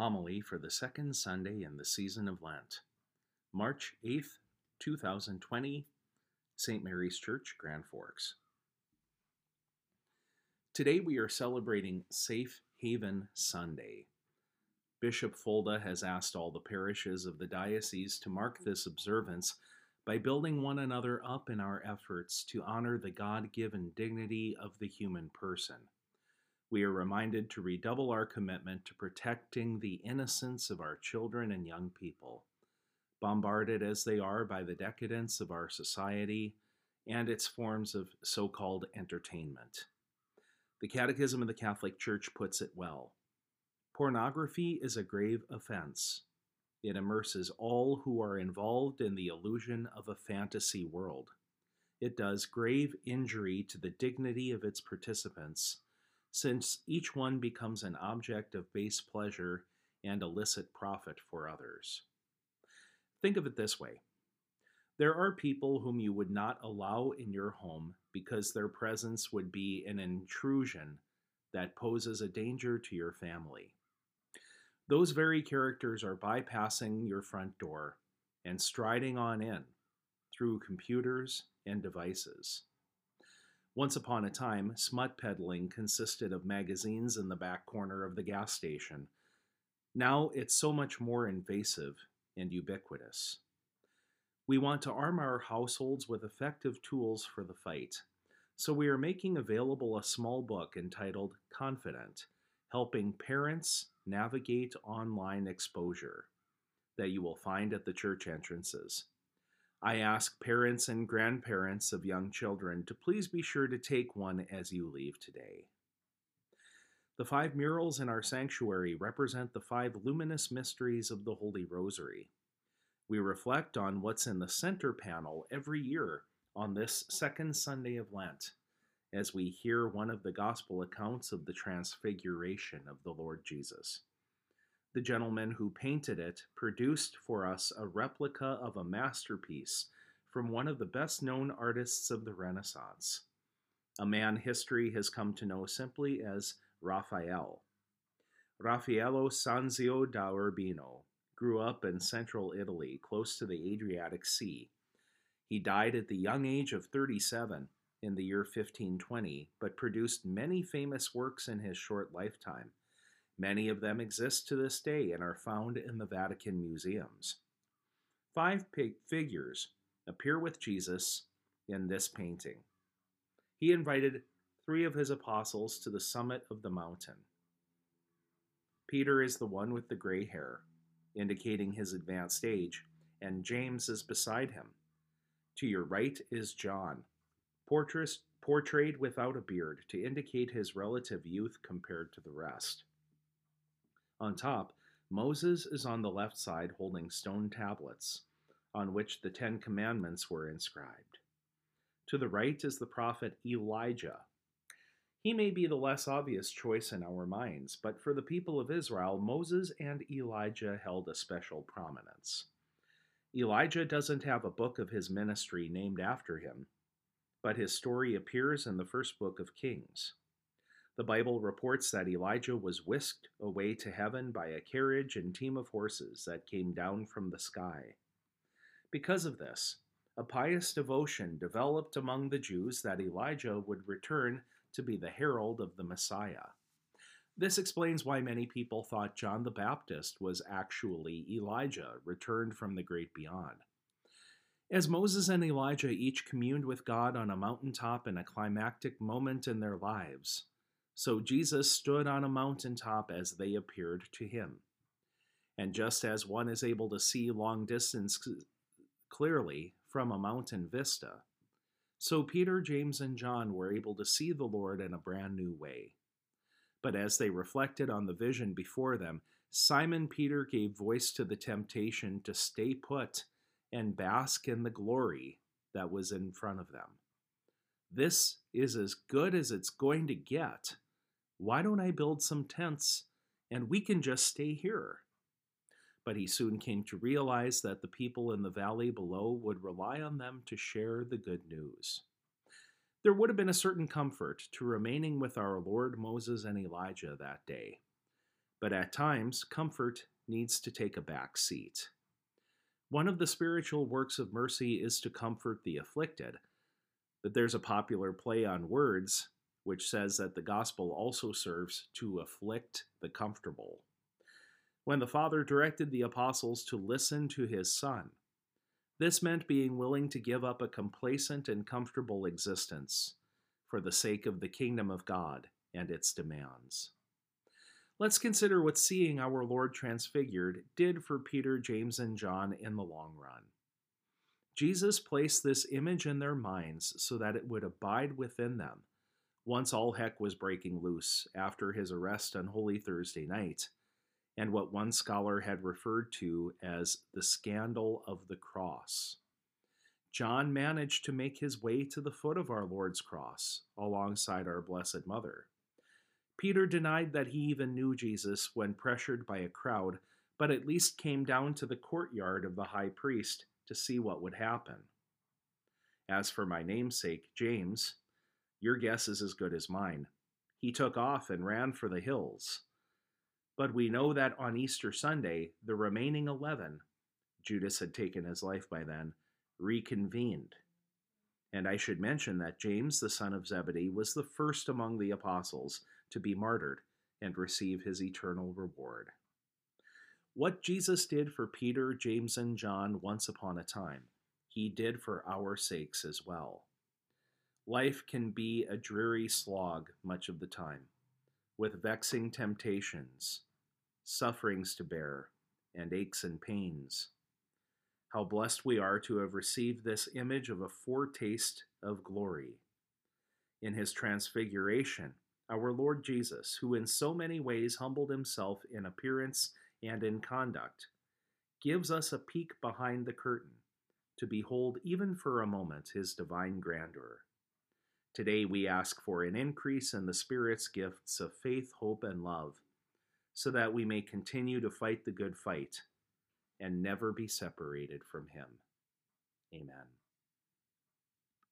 Homily for the second Sunday in the season of Lent, March 8th, 2020, St. Mary's Church, Grand Forks. Today we are celebrating Safe Haven Sunday. Bishop Folda has asked all the parishes of the diocese to mark this observance by building one another up in our efforts to honor the God given dignity of the human person we are reminded to redouble our commitment to protecting the innocence of our children and young people, bombarded as they are by the decadence of our society and its forms of so called entertainment. The Catechism of the Catholic Church puts it well Pornography is a grave offense. It immerses all who are involved in the illusion of a fantasy world. It does grave injury to the dignity of its participants since each one becomes an object of base pleasure and illicit profit for others. Think of it this way there are people whom you would not allow in your home because their presence would be an intrusion that poses a danger to your family. Those very characters are bypassing your front door and striding on in through computers and devices. Once upon a time, smut peddling consisted of magazines in the back corner of the gas station. Now it's so much more invasive and ubiquitous. We want to arm our households with effective tools for the fight, so we are making available a small book entitled Confident Helping Parents Navigate Online Exposure that you will find at the church entrances. I ask parents and grandparents of young children to please be sure to take one as you leave today. The five murals in our sanctuary represent the five luminous mysteries of the Holy Rosary. We reflect on what's in the center panel every year on this second Sunday of Lent as we hear one of the gospel accounts of the transfiguration of the Lord Jesus the gentleman who painted it produced for us a replica of a masterpiece from one of the best known artists of the Renaissance, a man history has come to know simply as Raphael. Raffaello Sanzio da Urbino grew up in central Italy, close to the Adriatic Sea. He died at the young age of 37 in the year 1520, but produced many famous works in his short lifetime Many of them exist to this day and are found in the Vatican museums. Five figures appear with Jesus in this painting. He invited three of his apostles to the summit of the mountain. Peter is the one with the gray hair, indicating his advanced age, and James is beside him. To your right is John, portrayed without a beard to indicate his relative youth compared to the rest. On top, Moses is on the left side holding stone tablets, on which the Ten Commandments were inscribed. To the right is the prophet Elijah. He may be the less obvious choice in our minds, but for the people of Israel, Moses and Elijah held a special prominence. Elijah doesn't have a book of his ministry named after him, but his story appears in the first book of Kings. The Bible reports that Elijah was whisked away to heaven by a carriage and team of horses that came down from the sky. Because of this, a pious devotion developed among the Jews that Elijah would return to be the herald of the Messiah. This explains why many people thought John the Baptist was actually Elijah, returned from the great beyond. As Moses and Elijah each communed with God on a mountaintop in a climactic moment in their lives, so Jesus stood on a mountaintop as they appeared to him. And just as one is able to see long distance clearly from a mountain vista, so Peter, James, and John were able to see the Lord in a brand new way. But as they reflected on the vision before them, Simon Peter gave voice to the temptation to stay put and bask in the glory that was in front of them. This is as good as it's going to get why don't I build some tents and we can just stay here? But he soon came to realize that the people in the valley below would rely on them to share the good news. There would have been a certain comfort to remaining with our Lord Moses and Elijah that day. But at times, comfort needs to take a back seat. One of the spiritual works of mercy is to comfort the afflicted, but there's a popular play on words which says that the gospel also serves to afflict the comfortable. When the Father directed the apostles to listen to his Son, this meant being willing to give up a complacent and comfortable existence for the sake of the kingdom of God and its demands. Let's consider what seeing our Lord transfigured did for Peter, James, and John in the long run. Jesus placed this image in their minds so that it would abide within them once all heck was breaking loose after his arrest on Holy Thursday night, and what one scholar had referred to as the scandal of the cross. John managed to make his way to the foot of our Lord's cross alongside our Blessed Mother. Peter denied that he even knew Jesus when pressured by a crowd, but at least came down to the courtyard of the high priest to see what would happen. As for my namesake, James, your guess is as good as mine. He took off and ran for the hills. But we know that on Easter Sunday, the remaining eleven, Judas had taken his life by then, reconvened. And I should mention that James, the son of Zebedee, was the first among the apostles to be martyred and receive his eternal reward. What Jesus did for Peter, James, and John once upon a time, he did for our sakes as well. Life can be a dreary slog much of the time, with vexing temptations, sufferings to bear, and aches and pains. How blessed we are to have received this image of a foretaste of glory. In his transfiguration, our Lord Jesus, who in so many ways humbled himself in appearance and in conduct, gives us a peek behind the curtain to behold even for a moment his divine grandeur. Today we ask for an increase in the Spirit's gifts of faith, hope, and love, so that we may continue to fight the good fight and never be separated from him. Amen.